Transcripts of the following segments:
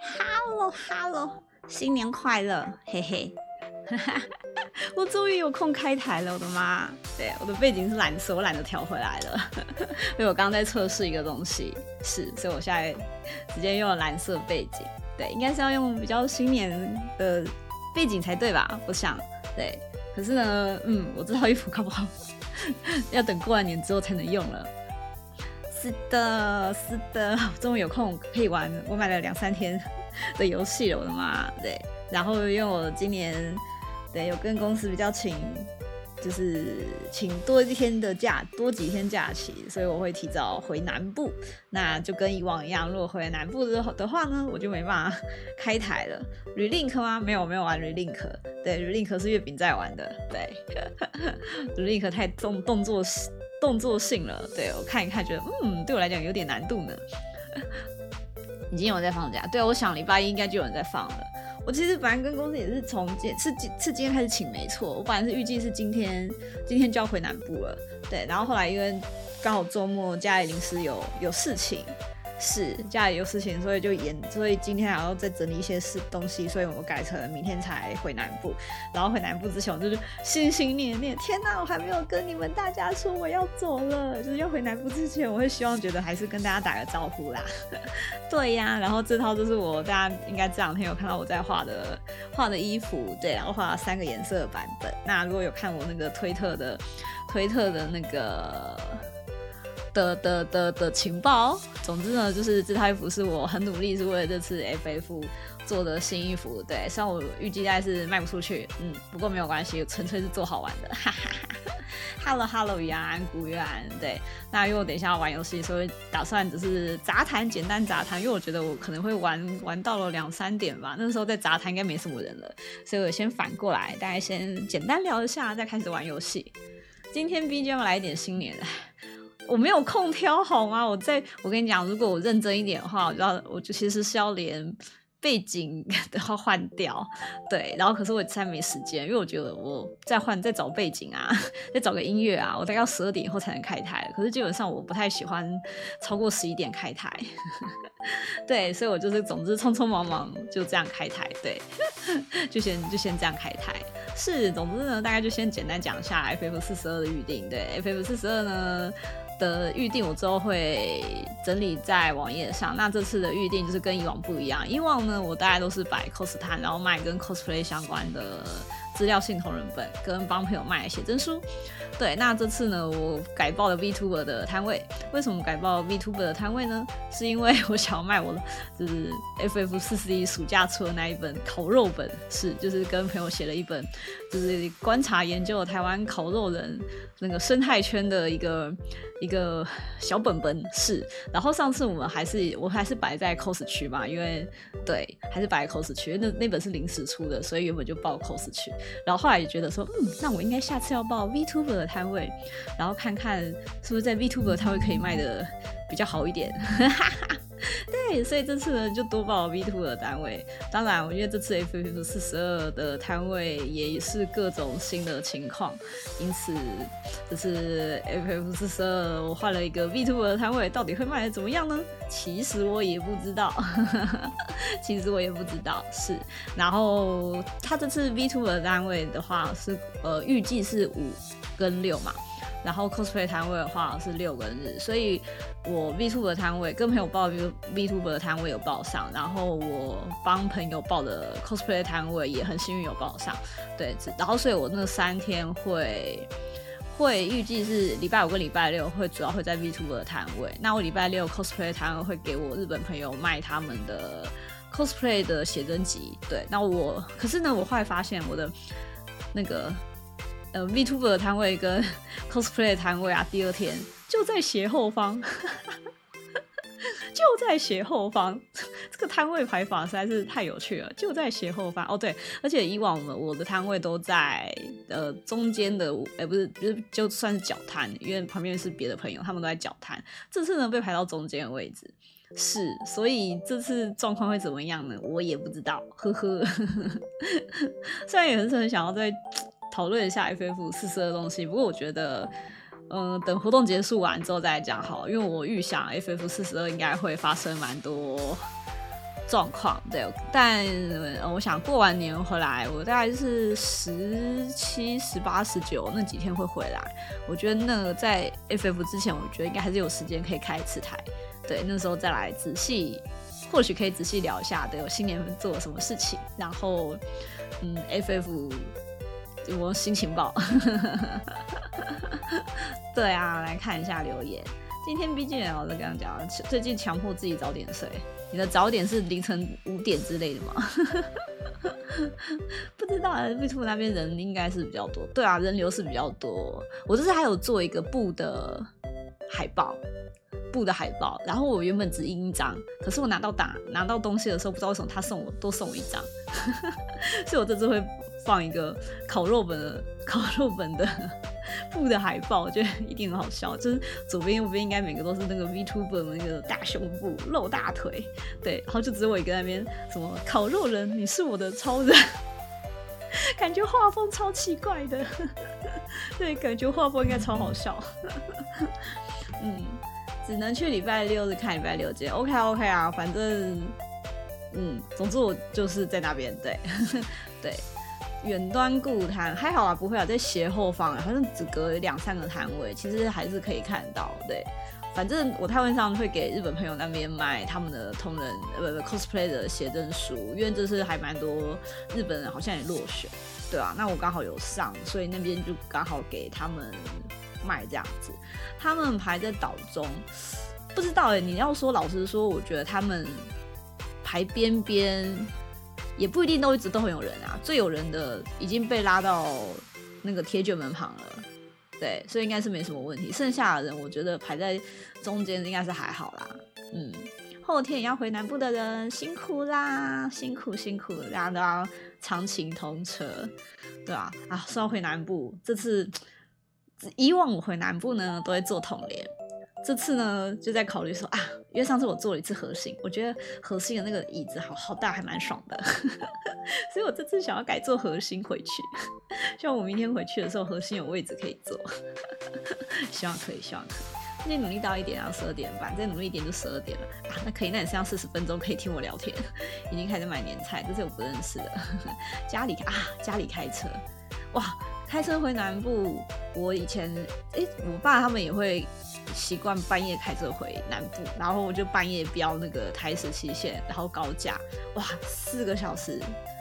Hello Hello，新年快乐，嘿嘿。我终于有空开台了，我的妈！对，我的背景是蓝色，我懒得调回来了，因为我刚刚在测试一个东西，是，所以我现在直接用了蓝色背景。对，应该是要用比较新年的背景才对吧？我想，对。可是呢，嗯，我这套衣服搞不好 要等过完年之后才能用了。是的，是的，终于有空可以玩我买了两三天的游戏了，我的妈！对，然后因为我今年。对，有跟公司比较请，就是请多一天的假，多几天假期，所以我会提早回南部。那就跟以往一样，如果回南部的的话呢，我就没办法开台了。Relink 吗？没有，没有玩 Relink。对，Relink 是月饼在玩的。对，Relink 太动动作动作性了。对，我看一看，觉得嗯，对我来讲有点难度呢。已经有人在放假，对，我想礼拜一应该就有人在放了。我其实本来跟公司也是从今是今是今天开始请，没错。我本来是预计是今天今天就要回南部了，对。然后后来因为刚好周末家里临时有有事情。是家里有事情，所以就延，所以今天还要再整理一些事东西，所以我改成明天才回南部。然后回南部之前，我就是心心念念，天哪，我还没有跟你们大家说我要走了，就是要回南部之前，我会希望觉得还是跟大家打个招呼啦。对呀，然后这套就是我大家应该这两天有看到我在画的画的衣服，对，然后画了三个颜色的版本。那如果有看我那个推特的推特的那个。的的的的情报，总之呢，就是这套衣服是我很努力，是为了这次 FF 做的新衣服。对，虽然我预计大概是卖不出去，嗯，不过没有关系，纯粹是做好玩的。哈哈哈。Hello Hello，安古月安，对，那因为我等一下要玩游戏，所以打算只是杂谈，简单杂谈，因为我觉得我可能会玩玩到了两三点吧，那时候在杂谈应该没什么人了，所以我先反过来，大概先简单聊一下，再开始玩游戏。今天 BGM 来一点新年。我没有空挑好吗？我在我跟你讲，如果我认真一点的话，我就要，我就其实是要连背景 都要换掉，对。然后可是我实在没时间，因为我觉得我再换再找背景啊，再找个音乐啊，我大概要十二点以后才能开台。可是基本上我不太喜欢超过十一点开台，对，所以我就是总之匆匆忙忙就这样开台，对，就先就先这样开台。是，总之呢，大概就先简单讲一下 FF 四十二的预定，对，FF 四十二呢。的预定我之后会整理在网页上。那这次的预定就是跟以往不一样。以往呢，我大概都是摆 cos 摊，然后卖跟 cosplay 相关的资料性同人本，跟帮朋友卖写真书。对，那这次呢，我改报了 VTuber 的摊位。为什么改报 VTuber 的摊位呢？是因为我想要卖我的，就是 FF 四十一暑假出的那一本烤肉本，是就是跟朋友写了一本，就是观察研究台湾烤肉人那个生态圈的一个一个小本本是。然后上次我们还是我还是摆在 cos 区嘛，因为对，还是摆在 cos 区，那那本是临时出的，所以原本就报 cos 区。然后后来也觉得说，嗯，那我应该下次要报 VTuber 的摊位，然后看看是不是在 VTuber 的摊位可以卖的比较好一点哈哈。对，所以这次呢就多报了 VTuber 的单位。当然，我觉得这次 FF 四十二的摊位也是各种新的情况，因此这次 FF 四十二我换了一个 vtwo 的摊位，到底会卖的怎么样呢？其实我也不知道，其实我也不知道。是，然后他这次 vtwo 的单位的话是呃预计是五跟六嘛。然后 cosplay 摊位的话是六个日，所以我 VTuber 的摊位跟朋友报 VTuber 的摊位有报上，然后我帮朋友报的 cosplay 摊位也很幸运有报上，对，然后所以我那三天会会预计是礼拜五跟礼拜六会主要会在 VTuber 的摊位，那我礼拜六 cosplay 摊位会给我日本朋友卖他们的 cosplay 的写真集，对，那我可是呢，我后来发现我的那个。呃，VTuber 的摊位跟 cosplay 摊位啊，第二天就在斜后方，就在斜后方。这个摊位排法实在是太有趣了，就在斜后方。哦，对，而且以往我们我的摊位都在呃中间的，哎、不是，不是，就算是角摊，因为旁边是别的朋友，他们都在角摊。这次呢被排到中间的位置，是，所以这次状况会怎么样呢？我也不知道，呵呵。虽然也是很想要在。讨论一下 FF 四十二的东西，不过我觉得，嗯、等活动结束完之后再讲好，因为我预想 FF 四十二应该会发生蛮多状况。对，但我想过完年回来，我大概是十七、十八、十九那几天会回来。我觉得那在 FF 之前，我觉得应该还是有时间可以开一次台。对，那时候再来仔细，或许可以仔细聊一下，对，我新年做了什么事情，然后嗯，FF 有没有新情报？对啊，来看一下留言。今天毕竟我在刚刚讲，最近强迫自己早点睡。你的早点是凌晨五点之类的吗？不知道啊，VTuber 那边人应该是比较多。对啊，人流是比较多。我这次还有做一个布的海报，布的海报。然后我原本只印一张，可是我拿到打拿到东西的时候，不知道为什么他送我多送我一张，所以我这次会放一个烤肉本的烤肉本的。布的海报，我觉得一定很好笑。就是左边右边应该每个都是那个 VTuber 那个大胸部露大腿，对，然后就只有我一个那边什么烤肉人，你是我的超人，感觉画风超奇怪的，对，感觉画风应该超好笑。嗯，只能去礼拜六日看礼拜六节，OK OK 啊，反正，嗯，总之我就是在那边，对，对。远端顾摊还好啊，不会啊，在斜后方，好像只隔两三个摊位，其实还是可以看到。对，反正我台湾上会给日本朋友那边卖他们的同人呃不 cosplay 的写真书，因为这次还蛮多日本人好像也落选，对啊，那我刚好有上，所以那边就刚好给他们卖这样子。他们排在岛中，不知道哎、你要说老实说，我觉得他们排边边。也不一定都一直都很有人啊，最有人的已经被拉到那个铁卷门旁了，对，所以应该是没什么问题。剩下的人，我觉得排在中间应该是还好啦。嗯，后天也要回南部的人辛苦啦，辛苦辛苦，大家都要长程通车，对吧？啊，啊，说要回南部，这次以往我回南部呢，都会坐统联。这次呢，就在考虑说啊，因为上次我坐了一次核心，我觉得核心的那个椅子好好大，还蛮爽的，所以我这次想要改坐核心回去，希望我明天回去的时候核心有位置可以坐，希望可以，希望可以，再努力到一点然后，十二点半，再努力一点就十二点了。啊，那可以，那你剩下四十分钟可以听我聊天，已经开始买年菜，这是我不认识的，家里啊，家里开车，哇，开车回南部，我以前哎，我爸他们也会。习惯半夜开车回南部，然后我就半夜飙那个台十七线，然后高架，哇，四个小时，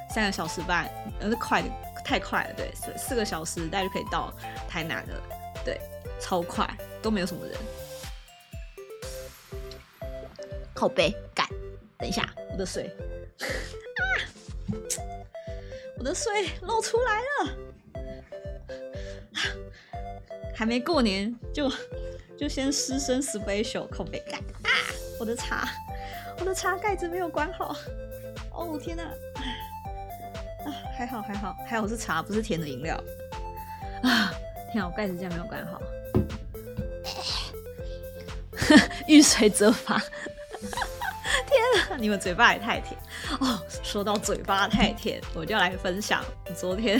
三个小时半，呃，是快的，太快了，对，四四个小时大概就可以到台南了，对，超快，都没有什么人。靠北，干，等一下，我的水，啊，我的水漏出来了，还没过年就。就先湿身 special 口杯盖啊！我的茶，我的茶盖子没有关好。哦天哪！啊，还好还好还好是茶，不是甜的饮料。啊，天啊，我盖子竟然没有关好。遇水则发。天啊，你们嘴巴也太甜哦！说到嘴巴太甜，我就要来分享昨天。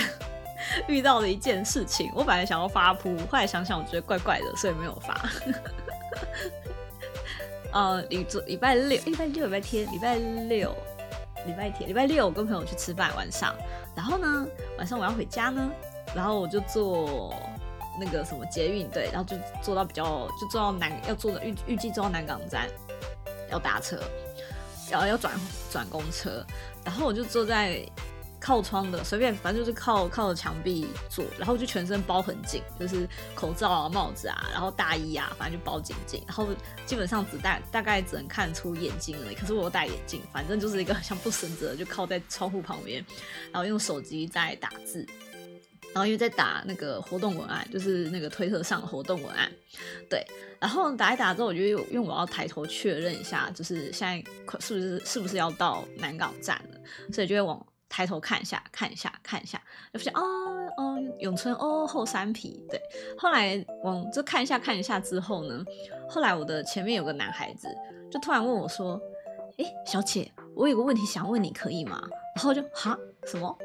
遇到的一件事情，我本来想要发铺，后来想想我觉得怪怪的，所以没有发。呃，礼礼拜六、礼拜六、礼拜天、礼拜六、礼拜天、礼拜六，我跟朋友去吃饭，晚上，然后呢，晚上我要回家呢，然后我就坐那个什么捷运，对，然后就坐到比较，就坐到南，要坐的预预计坐到南港站，要搭车，然后要转转公车，然后我就坐在。靠窗的随便，反正就是靠靠着墙壁坐，然后就全身包很紧，就是口罩啊、帽子啊，然后大衣啊，反正就包紧紧，然后基本上只戴大概只能看出眼睛而已。可是我有戴眼镜，反正就是一个 像不绳子的，就靠在窗户旁边，然后用手机在打字，然后因为在打那个活动文案，就是那个推特上的活动文案，对，然后打一打之后，我就因为我要抬头确认一下，就是现在是不是是不是要到南港站了，所以就会往。抬头看一下，看一下，看一下，就发现哦哦，永春哦后山皮对。后来往这看一下，看一下之后呢，后来我的前面有个男孩子就突然问我说：“哎，小姐，我有个问题想问你，可以吗？”然后就哈什么？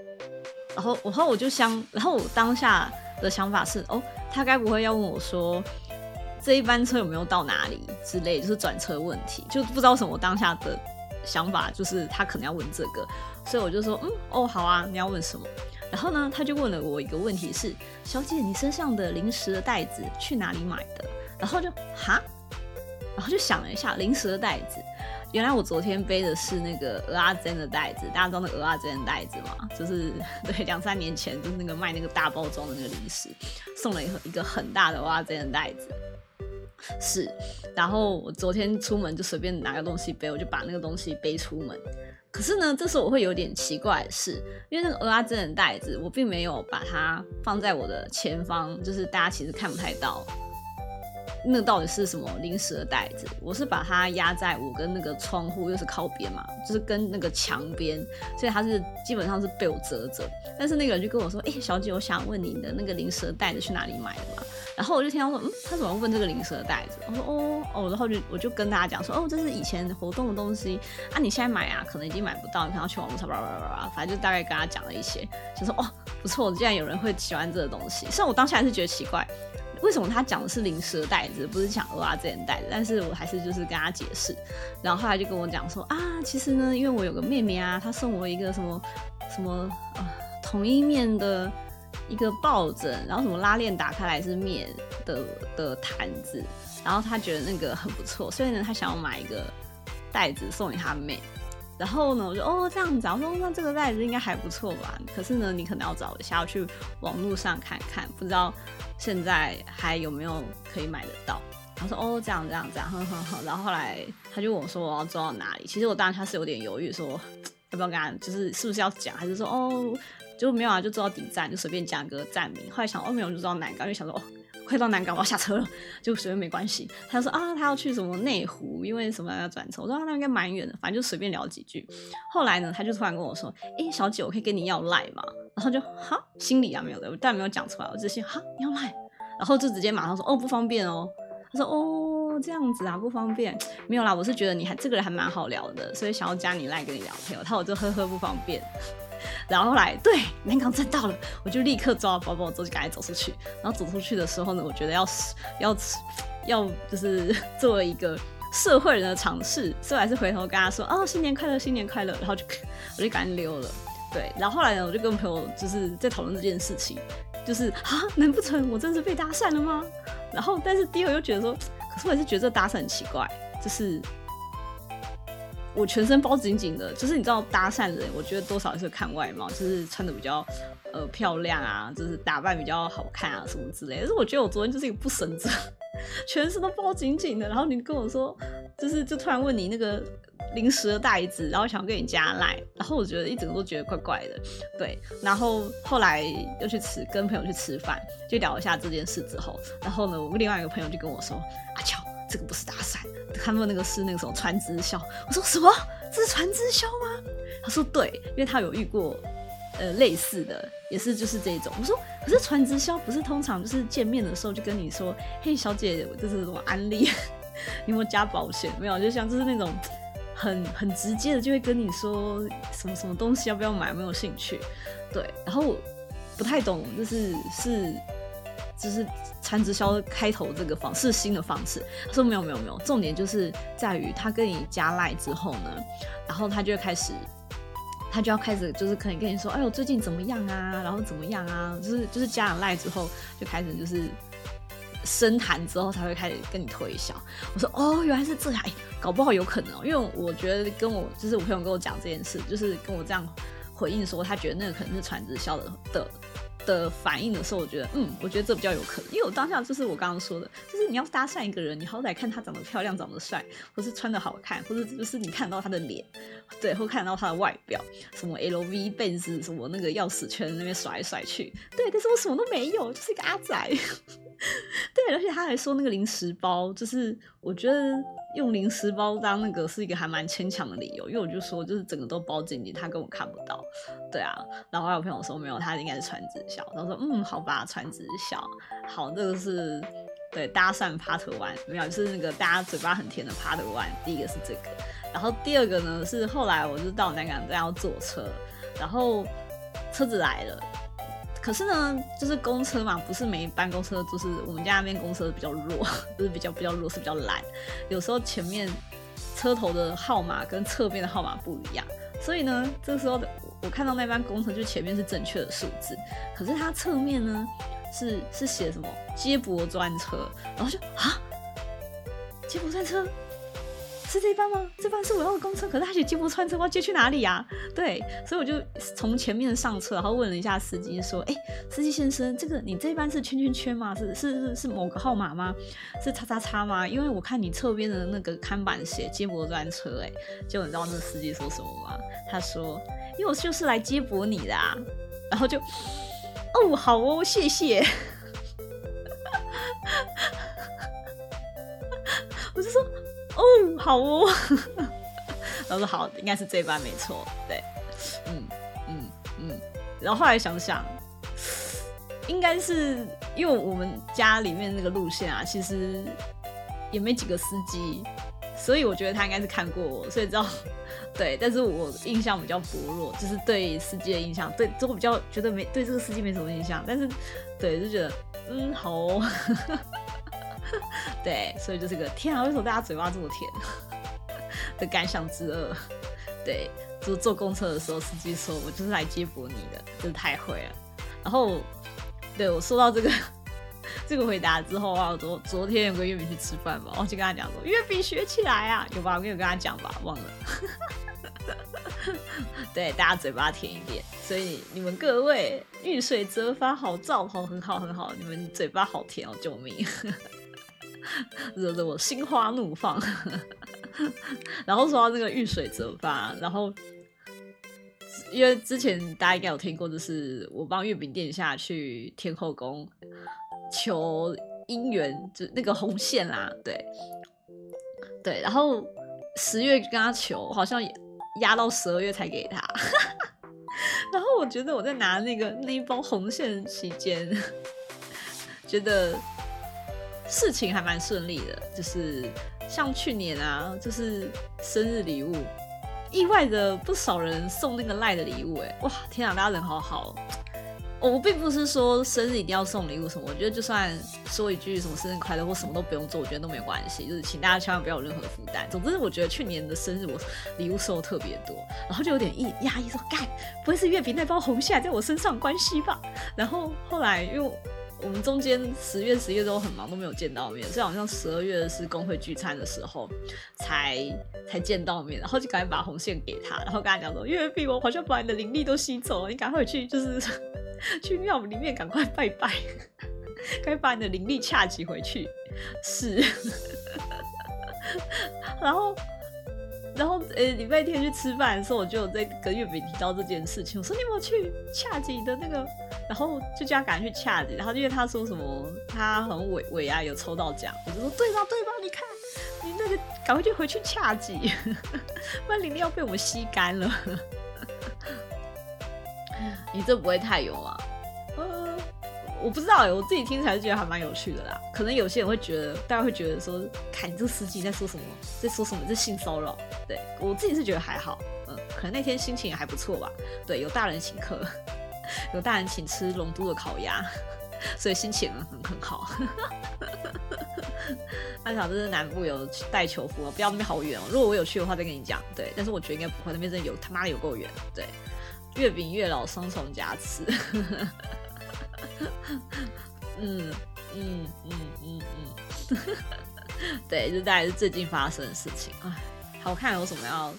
然后然后我就想，然后我当下的想法是：哦，他该不会要问我说这一班车有没有到哪里之类，就是转车问题，就不知道什么当下的。想法就是他可能要问这个，所以我就说，嗯，哦，好啊，你要问什么？然后呢，他就问了我一个问题是，小姐，你身上的零食的袋子去哪里买的？然后就哈，然后就想了一下，零食的袋子。原来我昨天背的是那个蚵仔煎的袋子，大家知道那个蚵仔煎的袋子嘛？就是对，两三年前就是那个卖那个大包装的那个零食，送了一个一个很大的蚵仔煎的袋子。是，然后我昨天出门就随便拿个东西背，我就把那个东西背出门。可是呢，这时候我会有点奇怪的是，因为那个蚵仔煎的袋子，我并没有把它放在我的前方，就是大家其实看不太到。那到底是什么零食的袋子？我是把它压在我跟那个窗户又是靠边嘛，就是跟那个墙边，所以它是基本上是被我遮着。但是那个人就跟我说：“哎、小姐，我想问你的那个零食的袋子去哪里买的嘛？”然后我就听到说：“嗯，他怎么问这个零食的袋子？”我说：“哦哦。”然后就我就跟大家讲说：“哦，这是以前活动的东西啊，你现在买啊，可能已经买不到，你可能要去网络上叭叭叭叭，反正就大概跟他讲了一些，就说：‘哦，不错，竟然有人会喜欢这个东西。’虽然我当下还是觉得奇怪。”为什么他讲的是零食的袋子，不是讲蚵仔煎袋子？但是我还是就是跟他解释，然后后来就跟我讲说啊，其实呢，因为我有个妹妹啊，她送我一个什么什么啊，同一面的一个抱枕，然后什么拉链打开来是面的的毯子，然后她觉得那个很不错，所以呢，她想要买一个袋子送给她妹。然后呢，我就哦这样子，我说那这个袋子应该还不错吧？可是呢，你可能要找一下，要去网络上看看，不知道现在还有没有可以买得到。他说哦这样这样这样，呵呵呵。然后后来他就问我说我要装到哪里？其实我当时他是有点犹豫说，要不要跟他，就是是不是要讲，还是说哦就没有啊，就坐到底站，就随便讲个站名。后来想哦没有，就坐到南港，就想说哦。快到南港，我要下车了，就随便没关系。他就说啊，他要去什么内湖，因为什么要转车。我说啊，那应该蛮远的，反正就随便聊几句。后来呢，他就突然跟我说，哎、小姐，我可以跟你要赖吗？然后就哈，心里啊没有的，但没有讲出来，我只是哈你要赖，然后就直接马上说哦不方便哦。他说哦这样子啊不方便，没有啦，我是觉得你还这个人还蛮好聊的，所以想要加你赖跟你聊天。他我就呵呵不方便。然后后来对南港站到了，我就立刻抓包包包，就赶紧走出去。然后走出去的时候呢，我觉得要要要就是 作为一个社会人的尝试，所以还是回头跟他说哦新年快乐新年快乐，然后就 我就赶紧溜了。对，然后后来呢，我就跟朋友就是在讨论这件事情，就是啊难不成我真是被搭讪了吗？然后但是第二又觉得说，可是我还是觉得这搭讪很奇怪，就是。我全身包紧紧的，就是你知道搭讪人，我觉得多少是看外貌，就是穿的比较呃漂亮啊，就是打扮比较好看啊什么之类的。但是我觉得我昨天就是一个不省者，全身都包紧紧的。然后你跟我说，就是就突然问你那个零食的袋子，然后想要跟你加赖，然后我觉得一整个都觉得怪怪的。对，然后后来又去吃，跟朋友去吃饭，就聊一下这件事之后，然后呢，我另外一个朋友就跟我说，阿乔。这个不是搭讪，他们那个是那个什么传直销。我说什么？这是传直销吗？他说对，因为他有遇过呃类似的，也是就是这种。我说可是传直销不是通常就是见面的时候就跟你说，嘿小姐，这是什么安利？你有没有加保险？没有，就像就是那种很很直接的，就会跟你说什么什么东西要不要买，没有兴趣。对，然后不太懂，就是是。就是传直销开头这个方式，新的方式。他说没有没有没有，重点就是在于他跟你加赖之后呢，然后他就会开始，他就要开始就是可能跟你说，哎呦最近怎么样啊，然后怎么样啊，就是就是加了赖之后就开始就是深谈之后才会开始跟你推销。我说哦原来是这样，哎，搞不好有可能哦，因为我觉得跟我就是我朋友跟我讲这件事，就是跟我这样回应说，他觉得那个可能是传直销的的。的反应的时候，我觉得，嗯，我觉得这比较有可能，因为我当下就是我刚刚说的，就是你要搭讪一个人，你好歹看他长得漂亮、长得帅，或是穿得好看，或者就是你看到他的脸，对，或看到他的外表，什么 LV、Benz 什么那个钥匙圈那边甩来甩去，对，但是我什么都没有，就是一个阿仔，对，而且他还说那个零食包，就是我觉得。用零食包当那个是一个还蛮牵强的理由，因为我就说就是整个都包紧紧，他根本看不到。对啊，然后还有朋友说没有，他应该是传直销。他说嗯，好吧，传直销。好，这个是对搭讪 part one，没有，就是那个大家嘴巴很甜的 part one。第一个是这个，然后第二个呢是后来我就到南港站要坐车，然后车子来了。可是呢，就是公车嘛，不是每一班公车，就是我们家那边公车比较弱，就是比较比较弱，是比较懒。有时候前面车头的号码跟侧边的号码不一样，所以呢，这时候我看到那班公车就前面是正确的数字，可是它侧面呢是是写什么？接驳专车，然后就啊，接驳专车。是这班吗？这班是我要的公车，可是他写接驳专车，我要接去哪里呀？对，所以我就从前面上车，然后问了一下司机，说：“哎，司机先生，这个你这班是圈圈圈吗？是是是是某个号码吗？是叉叉叉吗？因为我看你侧边的那个看板写接驳专车，哎，就你知道那个司机说什么吗？他说：因为我就是来接驳你的啊。然后就，哦，好哦，谢谢。我就说。哦，好哦，然后说好，应该是这班没错，对，嗯嗯嗯，然后后来想想，应该是因为我们家里面那个路线啊，其实也没几个司机，所以我觉得他应该是看过我，所以知道，对，但是我印象比较薄弱，就是对司机的印象，对，我比较觉得没对这个司机没什么印象，但是对就觉得嗯好哦。对，所以就是个天啊，为什么大家嘴巴这么甜的感想之二？对，就坐公车的时候，司机说我就是来接驳你的，真的太会了。然后，对我说到这个 这个回答之后啊，昨昨天有个月饼去吃饭嘛，我就跟他讲说月饼学起来啊，有吧？我没有跟他讲吧，忘了。对，大家嘴巴甜一点，所以你们各位遇水则发，好兆头，很好很好，你们嘴巴好甜哦，救命！惹得我心花怒放，然后说到这个遇水则发，然后因为之前大家应该有听过，就是我帮月饼殿下去天后宫求姻缘，就那个红线啦，对对，然后十月跟他求，好像压到十二月才给他，然后我觉得我在拿那个那一包红线期间，觉得。事情还蛮顺利的，就是像去年啊，就是生日礼物，意外的不少人送那个赖的礼物，哎，哇，天啊，大家人好好。我并不是说生日一定要送礼物什么，我觉得就算说一句什么生日快乐或什么都不用做，我觉得都没关系，就是请大家千万不要有任何负担。总之，我觉得去年的生日我礼物收特别多，然后就有点压抑，说干，不会是月饼那包红线在我身上关系吧？然后后来又。我们中间十月、十一月都很忙，都没有见到面，所以好像十二月是公会聚餐的时候才才见到面，然后就赶紧把红线给他，然后跟他讲说：“月饼，我好像把你的灵力都吸走了，你赶快去，就是 去庙里面赶快拜拜，赶紧把你的灵力恰集回去。”是，然后。然后，呃，礼拜天去吃饭的时候，我就有在跟月饼提到这件事情。我说：“你有没有去恰吉的那个？”然后就叫他赶紧去恰吉。然后因为他说什么，他很尾尾啊，有抽到奖。我就说：“对吧？对吧？你看，你那个赶快就回去恰吉，不然灵力要被我们吸干了。”你这不会太油啊？我不知道哎，我自己听起来是觉得还蛮有趣的啦。可能有些人会觉得，大家会觉得说，看你这个司机在说什么，在说什么，这性骚扰。对，我自己是觉得还好，嗯，可能那天心情也还不错吧。对，有大人请客，有大人请吃龙都的烤鸭，所以心情很很好。阿小，这是南部有带球服，不要那边好远哦。如果我有去的话，再跟你讲。对，但是我觉得应该不会，那边真的有他妈的有够远。对，月饼月老双重加持。嗯嗯嗯嗯嗯，对，就大概是最近发生的事情。哎，好看有什么要？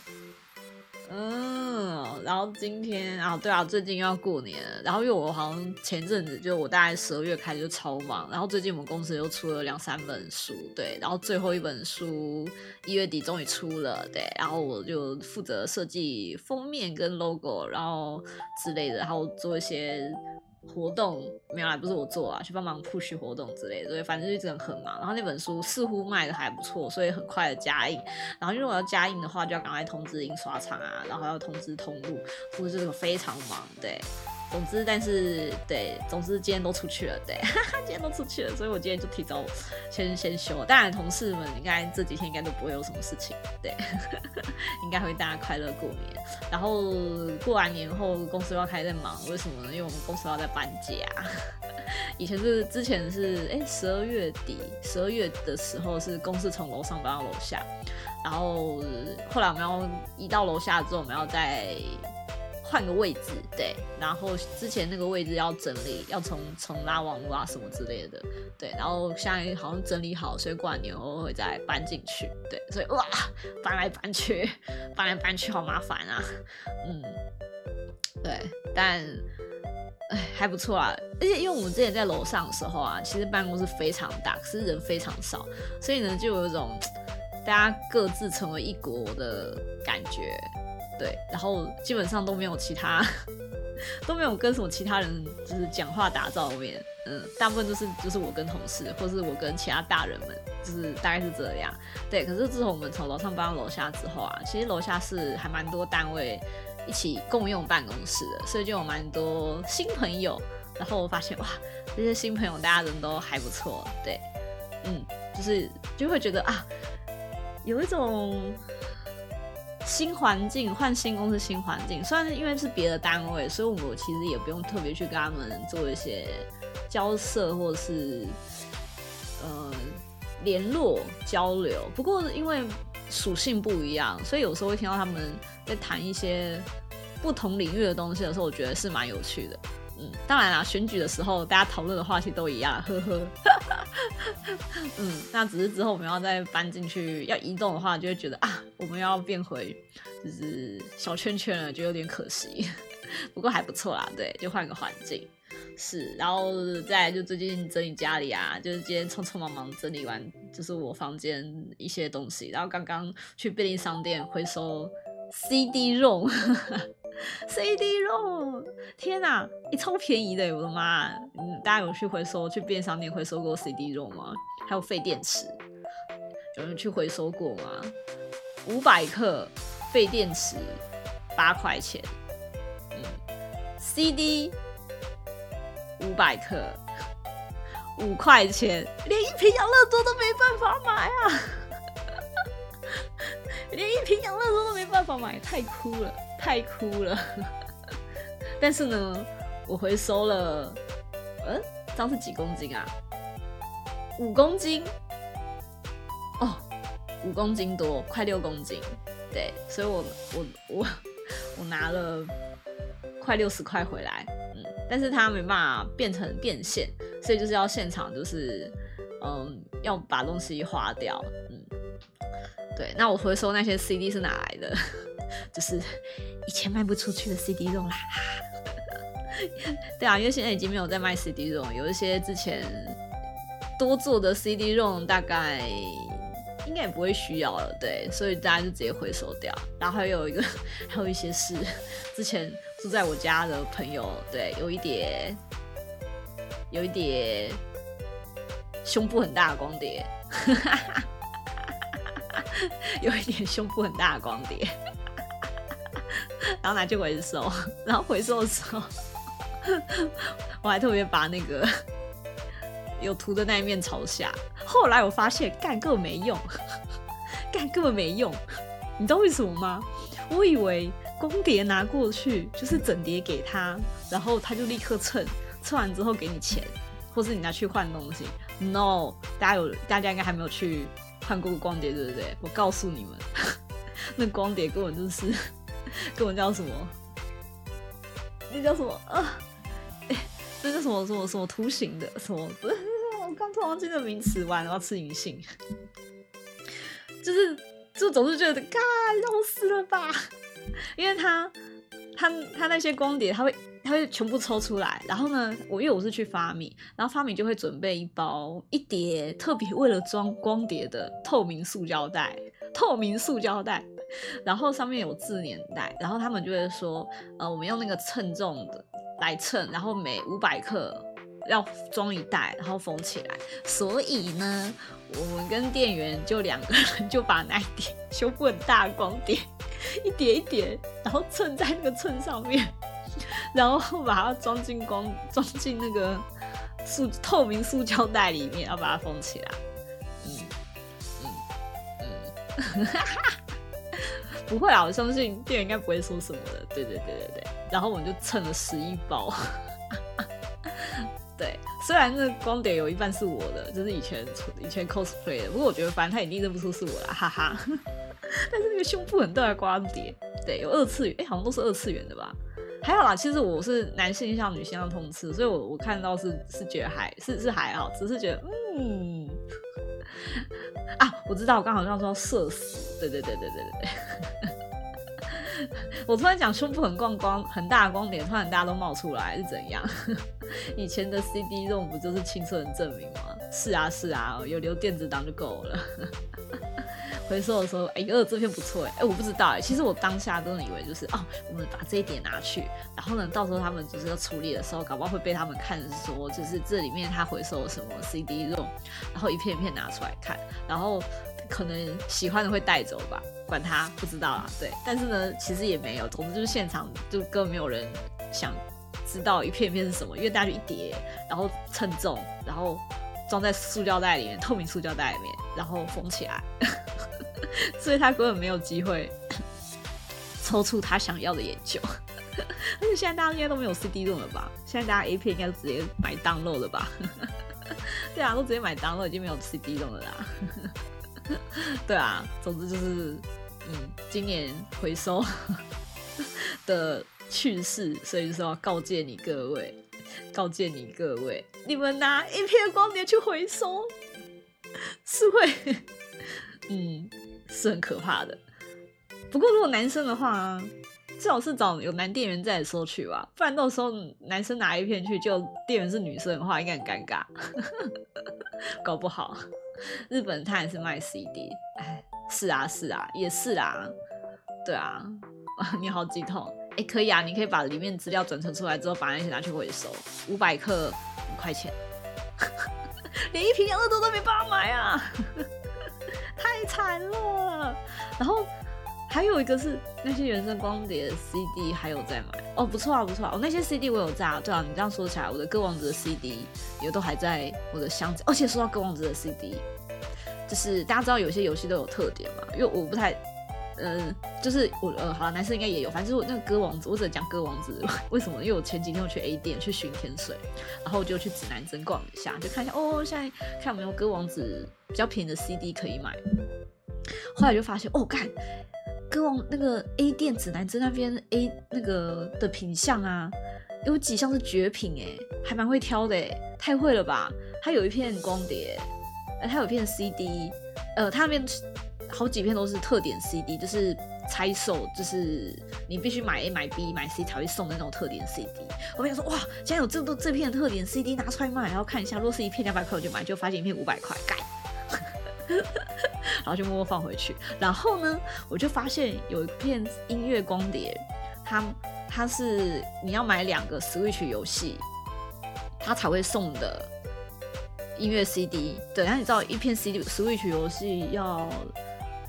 嗯，然后今天啊，对啊，最近要过年，然后因为我好像前阵子就我大概十二月开始就超忙，然后最近我们公司又出了两三本书，对，然后最后一本书一月底终于出了，对，然后我就负责设计封面跟 logo，然后之类的，然后做一些。活动没有啦，不是我做啊，去帮忙 push 活动之类的，所以反正就一直很忙。然后那本书似乎卖的还不错，所以很快的加印。然后如果要加印的话，就要赶快通知印刷厂啊，然后要通知通路，所以这个非常忙，对。总之，但是对，总之今天都出去了，对，哈哈，今天都出去了，所以我今天就提早先先休。当然，同事们应该这几天应该都不会有什么事情，对，应该会大家快乐过年。然后过完年后，公司又要开始在忙，为什么呢？因为我们公司要在搬家。以前是之前是哎十二月底，十二月的时候是公司从楼上搬到楼下，然后后来我们要移到楼下之后，我们要在换个位置，对，然后之前那个位置要整理，要重重拉网络啊什么之类的，对，然后现在好像整理好，所以过完年我会再搬进去，对，所以哇，搬来搬去，搬来搬去好麻烦啊，嗯，对，但哎还不错啊，而且因为我们之前在楼上的时候啊，其实办公室非常大，可是人非常少，所以呢就有一种大家各自成为一国的感觉。对，然后基本上都没有其他，都没有跟什么其他人就是讲话打照面，嗯，大部分就是就是我跟同事，或是我跟其他大人们，就是大概是这样。对，可是自从我们从楼上搬到楼下之后啊，其实楼下是还蛮多单位一起共用办公室的，所以就有蛮多新朋友。然后我发现哇，这些新朋友大家人都还不错，对，嗯，就是就会觉得啊，有一种。新环境，换新公司，新环境。虽然因为是别的单位，所以我们其实也不用特别去跟他们做一些交涉或是呃联络交流。不过因为属性不一样，所以有时候会听到他们在谈一些不同领域的东西的时候，我觉得是蛮有趣的。嗯，当然啦，选举的时候大家讨论的话题都一样，呵呵。嗯，那只是之后我们要再搬进去，要移动的话，就会觉得啊，我们要变回就是小圈圈了，就有点可惜。不过还不错啦，对，就换个环境。是，然后再就最近整理家里啊，就是今天匆匆忙忙整理完，就是我房间一些东西，然后刚刚去便利商店回收 CD 肉 CD-ROM。天哪，你超便宜的，我的妈！嗯，大家有去回收去便商店回收过 CD-ROM 吗？还有废电池，有人去回收过吗？五百克废电池八块钱，嗯，CD 五百克五块钱，连一瓶养乐多都没办法买啊！连一瓶养乐多都没办法买，太酷了。太哭了，但是呢，我回收了，嗯，这样是几公斤啊？五公斤，哦，五公斤多，快六公斤，对，所以我我我我拿了快六十块回来，嗯，但是它没办法变成变现，所以就是要现场就是，嗯，要把东西花掉，嗯，对，那我回收那些 CD 是哪来的？就是以前卖不出去的 CD-ROM 啦，对啊，因为现在已经没有在卖 CD 肉有一些之前多做的 CD 肉大概应该也不会需要了，对，所以大家就直接回收掉。然后还有一个，还有一些是之前住在我家的朋友，对，有一点有一点胸部很大的光碟，有一点胸部很大的光碟。然后拿去回收，然后回收的时候，我还特别把那个有图的那一面朝下。后来我发现，干根本没用，干根本没用。你知道为什么吗？我以为光碟拿过去就是整碟给他，然后他就立刻称，称完之后给你钱，或是你拿去换东西。No，大家有大家应该还没有去换过光碟，对不对？我告诉你们，那光碟根本就是。跟我叫什么？那叫什么啊？哎、欸，这叫什么什么什么图形的？什么？不是，我刚突然记得名词，完了要吃银杏。就是，就总是觉得，嘎，要死了吧？因为他，他，他那些光碟，他会，他会全部抽出来。然后呢，我因为我是去发米，然后发米就会准备一包一叠特别为了装光碟的透明塑胶袋，透明塑胶袋。然后上面有字年代，然后他们就会说，呃，我们用那个称重的来称，然后每五百克要装一袋，然后封起来。所以呢，我们跟店员就两个人就把那一叠修复很大光碟，一叠一叠，然后称在那个秤上面，然后把它装进光装进那个塑透明塑胶袋里面，要把它封起来。嗯嗯嗯，哈哈。不会啊，我相信店员应该不会说什么的。对对对对对，然后我们就蹭了十一包。对，虽然那光碟有一半是我的，就是以前以前 cosplay 的，不过我觉得反正他一定认不出是我了，哈哈。但是那个胸部很大的光碟，对，有二次元，哎、好像都是二次元的吧？还好啦，其实我是男性向女性向通吃，所以我我看到是是觉得还是是还好，只是觉得嗯 啊，我知道我刚好像说要射死，对对对对对对对，我突然讲胸部很光光很大光点，突然大家都冒出来是怎样？以前的 CD-ROM 不就是青春的证明吗？是啊是啊，有留电子档就够了。回收的时候，哎、欸，呃，这片不错，哎，哎，我不知道，哎，其实我当下真的以为就是，哦，我们把这一点拿去，然后呢，到时候他们就是要处理的时候，搞不好会被他们看说，就是这里面他回收了什么 CD-ROM，然后一片一片拿出来看，然后可能喜欢的会带走吧，管他，不知道啦，对，但是呢，其实也没有，总之就是现场就根本没有人想知道一片片是什么，因为大家就一叠，然后称重，然后装在塑胶袋里面，透明塑胶袋里面，然后封起来。所以他根本没有机会抽出他想要的研究，而且现在大家应该都没有 CD-ROM 了吧？现在大家 A 片应该都直接买 download 了吧？对啊，都直接买 download，已经没有 CD-ROM 了啦。对啊，总之就是，嗯，今年回收的趣事，所以说要告诫你各位，告诫你各位，你们拿一片光碟去回收是会，嗯。是很可怕的。不过如果男生的话，最好是找有男店员在的时候去吧，不然到时候男生拿一片去，就店员是女生的话，应该很尴尬。搞不好。日本他也是卖 CD，哎，是啊是啊，也是啊，对啊，你好激动，哎，可以啊，你可以把里面资料转存出来之后，把那些拿去回收，五百克五块钱，连一瓶养乐多都没办法买啊。太惨了，然后还有一个是那些原声光碟 CD 还有在买哦，不错啊不错啊，我、哦、那些 CD 我有在啊，对啊，你这样说起来，我的歌王子的 CD 也都还在我的箱子，而且说到歌王子的 CD，就是大家知道有些游戏都有特点嘛，因为我不太。嗯，就是我呃，好了，男生应该也有，反正我那个歌王子，我只能讲歌王子，为什么？因为我前几天我去 A 店去寻天水，然后我就去指南针逛一下，就看一下哦，现在看有没有歌王子比较便宜的 CD 可以买。后来就发现哦，看跟王那个 A 店指南针那边 A 那个的品相啊，有几项是绝品哎，还蛮会挑的哎，太会了吧？他有一片光碟，哎，他有一片 CD，呃，他那边。好几片都是特点 CD，就是拆售，就是你必须买 A 买 B 买 C 才会送的那种特点 CD。我跟你说，哇，竟然有这么多这片特点 CD 拿出来卖，然后看一下，如果是一片两百块我就买，就发现一片五百块，改，然后就默默放回去。然后呢，我就发现有一片音乐光碟，它它是你要买两个 Switch 游戏，它才会送的音乐 CD。对，然后你知道一片 CD Switch 游戏要。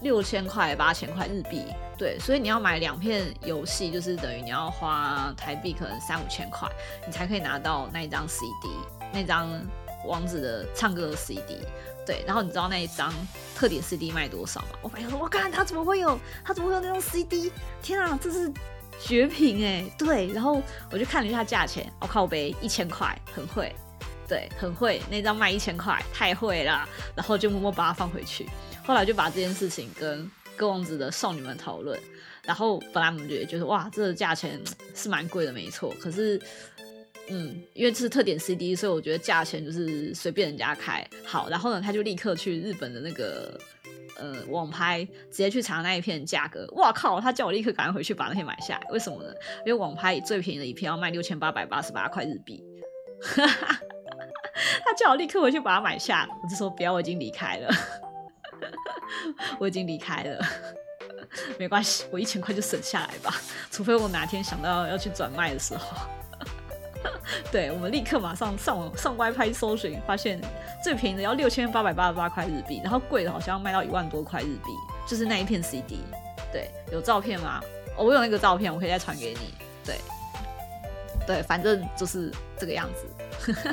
六千块、八千块日币，对，所以你要买两片游戏，就是等于你要花台币可能三五千块，你才可以拿到那一张 CD，那张王子的唱歌的 CD，对，然后你知道那一张特点 CD 卖多少吗？我发现说，我靠，他怎么会有，他怎么会有那种 CD？天啊，这是绝品哎，对，然后我就看了一下价钱，我靠北一千块，很会，对，很会，那张卖一千块，太会了，然后就默默把它放回去。后来就把这件事情跟歌王子的少女们讨论，然后本来我们觉得哇，这个价钱是蛮贵的，没错。可是，嗯，因为这是特点 CD，所以我觉得价钱就是随便人家开。好，然后呢，他就立刻去日本的那个呃网拍，直接去查那一片价格。哇靠！他叫我立刻赶快回去把那片买下来。为什么呢？因为网拍最便宜的一片要卖六千八百八十八块日币。他叫我立刻回去把它买下，我就说不要，我已经离开了。我已经离开了，没关系，我一千块就省下来吧。除非我哪天想到要去转卖的时候，对，我们立刻马上上网上歪拍搜寻，发现最便宜的要六千八百八十八块日币，然后贵的好像要卖到一万多块日币，就是那一片 CD。对，有照片吗？哦，我有那个照片，我可以再传给你。对，对，反正就是这个样子。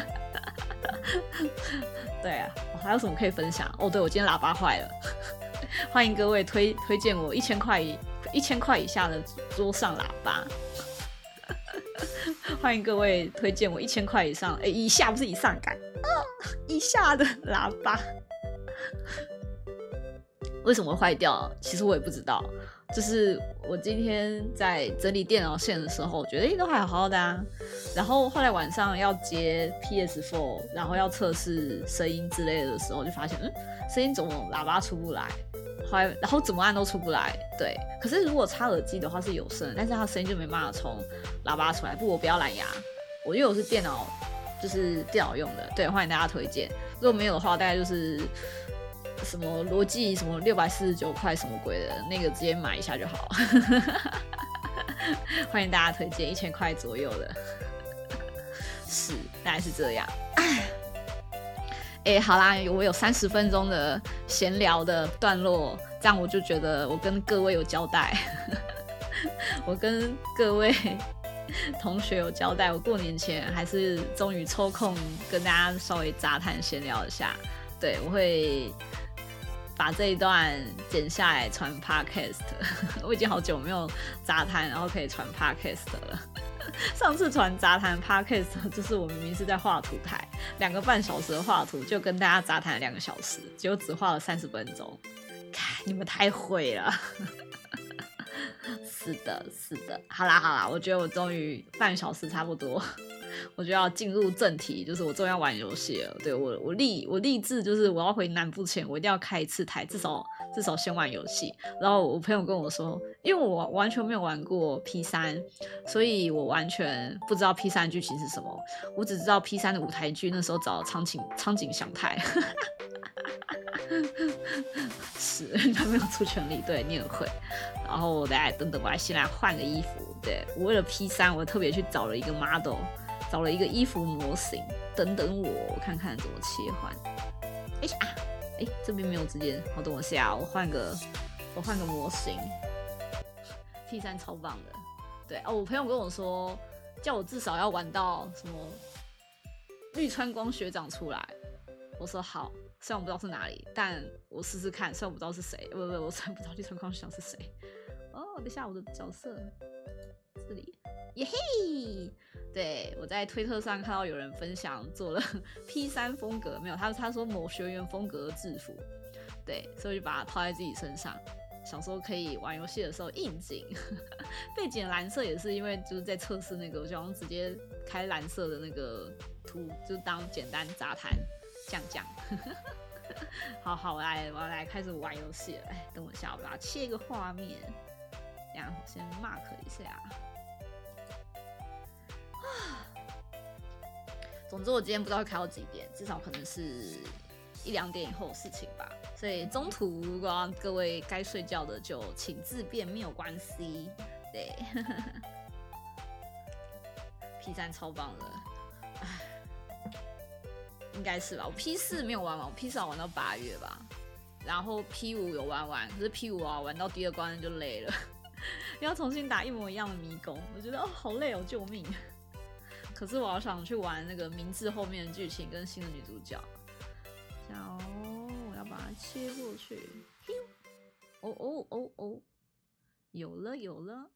对啊，我还有什么可以分享？哦，对，我今天喇叭坏了，欢迎各位推推荐我一千块以一千块以下的桌上喇叭，欢迎各位推荐我一千块以上，哎，以下不是以上感，啊，以下的喇叭。为什么会坏掉？其实我也不知道。就是我今天在整理电脑线的时候，觉得诶都还好好的啊。然后后来晚上要接 PS4，然后要测试声音之类的时候，就发现嗯，声音怎么喇叭出不来？后来然后怎么按都出不来。对，可是如果插耳机的话是有声，但是它声音就没办法从喇叭出来。不，我不要蓝牙，我因为我是电脑，就是电脑用的。对，欢迎大家推荐。如果没有的话，大概就是。什么罗技什么六百四十九块什么鬼的，那个直接买一下就好。欢迎大家推荐一千块左右的，是大概是这样。哎、好啦，我有三十分钟的闲聊的段落，这样我就觉得我跟各位有交代，我跟各位同学有交代，我过年前还是终于抽空跟大家稍微杂谈闲聊一下。对，我会。把这一段剪下来传 podcast，我已经好久没有杂谈，然后可以传 podcast 了。上次传杂谈 podcast，就是我明明是在画图台，两个半小时的画图，就跟大家杂谈两个小时，结果只画了三十分钟。看你们太会了。是的，是的。好啦，好啦，我觉得我终于半小时差不多。我就要进入正题，就是我终于要玩游戏了。对，我，我立我立志，就是我要回南部前，我一定要开一次台，至少至少先玩游戏。然后我朋友跟我说，因为我完全没有玩过 P 三，所以我完全不知道 P 三剧情是什么。我只知道 P 三的舞台剧那时候找苍井苍井翔太，是 他没有出全力，对，你也会。然后我来等等，我来先来换个衣服。对，我为了 P 三，我特别去找了一个 model。找了一个衣服模型，等等我，我看看怎么切换。哎呀，哎，这边没有直接，好，等我下，我换个，我换个模型。P 三超棒的，对哦，我朋友跟我说，叫我至少要玩到什么绿川光学长出来。我说好，虽然我不知道是哪里，但我试试看。虽然我不知道是谁，不不，我虽然不知道 绿川光学长是谁。哦，等下我的角色这里，耶嘿。对，我在推特上看到有人分享做了 P 三风格，没有他他说某学员风格制服，对，所以就把它套在自己身上，想说可以玩游戏的时候应景。背景蓝色也是因为就是在测试那个，我想直接开蓝色的那个图，就当简单杂谈讲讲。好 好，我来我要来开始玩游戏了。等我一下，我把它切一个画面，然后先 mark 一下。总之，我今天不知道会开到几点，至少可能是一两点以后的事情吧。所以中途如果各位该睡觉的，就请自便，没有关系。对，P 三超棒的，应该是吧？我 P 四没有玩完，我 P 四好玩到八月吧。然后 P 五有玩完，可是 P 五啊玩到第二关就累了，要重新打一模一样的迷宫，我觉得哦好累哦，救命！可是我好想去玩那个名字后面的剧情跟新的女主角。哦，我要把它切过去。哦哦哦哦，有了有了。